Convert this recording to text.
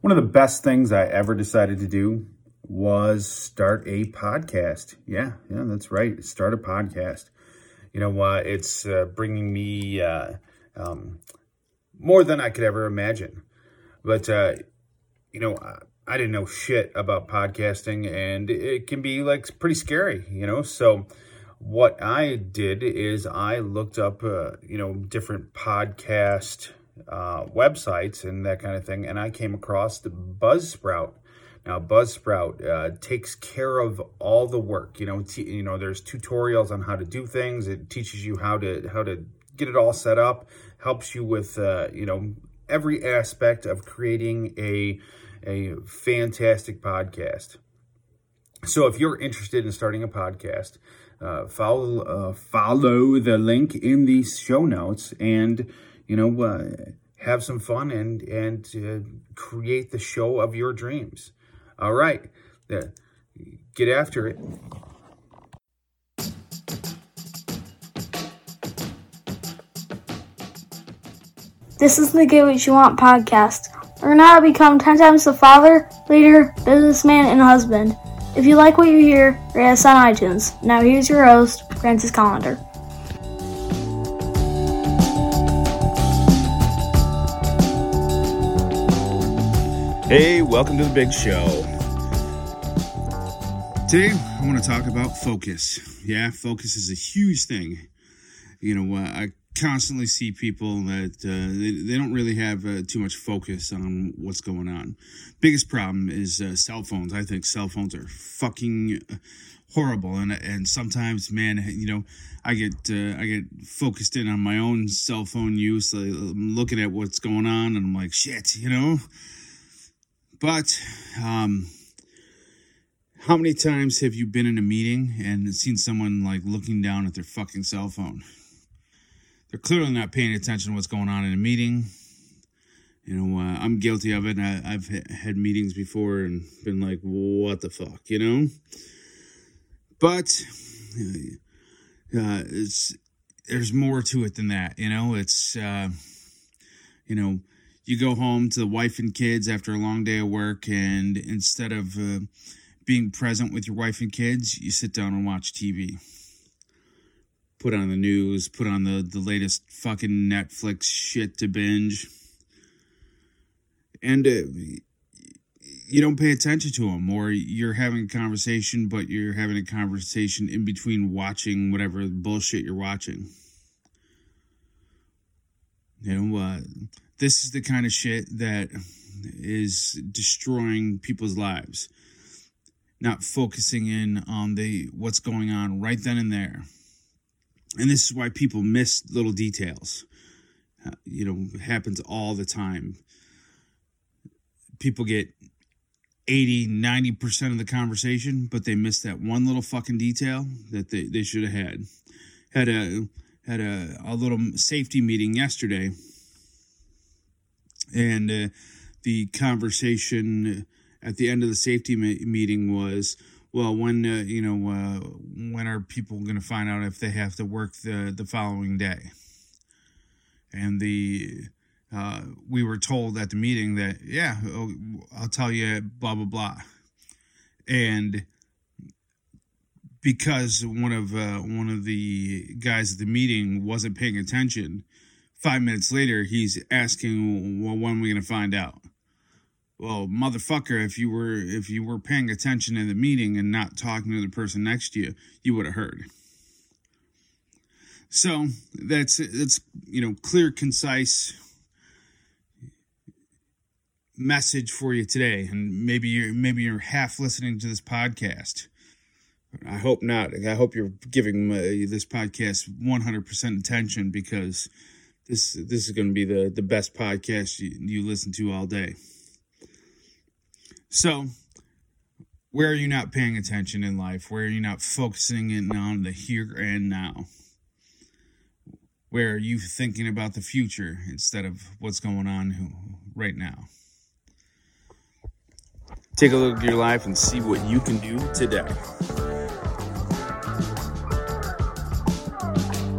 One of the best things I ever decided to do was start a podcast. Yeah, yeah, that's right. Start a podcast. You know, uh, it's uh, bringing me uh, um, more than I could ever imagine. But, uh, you know, I didn't know shit about podcasting, and it can be like pretty scary, you know? So, what I did is I looked up, uh, you know, different podcast uh, websites and that kind of thing, and I came across the Buzzsprout. Now, Buzzsprout uh, takes care of all the work. You know, t- you know, there's tutorials on how to do things. It teaches you how to how to get it all set up. Helps you with uh, you know every aspect of creating a a fantastic podcast. So, if you're interested in starting a podcast, uh, follow uh, follow the link in the show notes and you know uh, have some fun and and uh, create the show of your dreams all right get after it this is the Get What You Want podcast. Learn how to become 10 times the father, leader, businessman, and husband. If you like what you hear, rate us on iTunes. Now here's your host, Francis Collender. Hey, welcome to the big show. Today, I want to talk about focus. Yeah, focus is a huge thing. You know, uh, I constantly see people that uh, they, they don't really have uh, too much focus on what's going on. Biggest problem is uh, cell phones. I think cell phones are fucking horrible, and and sometimes, man, you know, I get uh, I get focused in on my own cell phone use. I'm looking at what's going on, and I'm like, shit, you know. But um, how many times have you been in a meeting and seen someone like looking down at their fucking cell phone? they're clearly not paying attention to what's going on in a meeting. You know, uh, I'm guilty of it. I, have had meetings before and been like, what the fuck, you know? But uh, it's there's more to it than that, you know? It's, uh, you know, you go home to the wife and kids after a long day of work, and instead of uh, being present with your wife and kids, you sit down and watch TV put on the news, put on the, the latest fucking Netflix shit to binge. And uh, you don't pay attention to them, or you're having a conversation, but you're having a conversation in between watching whatever bullshit you're watching. Know, uh, this is the kind of shit that is destroying people's lives. Not focusing in on the what's going on right then and there and this is why people miss little details. Uh, you know, happens all the time. People get 80, 90% of the conversation, but they miss that one little fucking detail that they, they should have had. Had a had a, a little safety meeting yesterday, and uh, the conversation at the end of the safety meeting was well, when uh, you know, uh, when are people going to find out if they have to work the the following day? And the uh, we were told at the meeting that yeah, oh, I'll tell you, blah blah blah, and because one of uh, one of the guys at the meeting wasn't paying attention, five minutes later he's asking, well, when are we going to find out? well motherfucker if you were if you were paying attention in the meeting and not talking to the person next to you you would have heard. So that's that's you know clear concise message for you today and maybe you're maybe you're half listening to this podcast i hope not i hope you're giving uh, this podcast 100% attention because this this is going to be the the best podcast you, you listen to all day so, where are you not paying attention in life? Where are you not focusing in on the here and now? Where are you thinking about the future instead of what's going on right now? Take a look at your life and see what you can do today.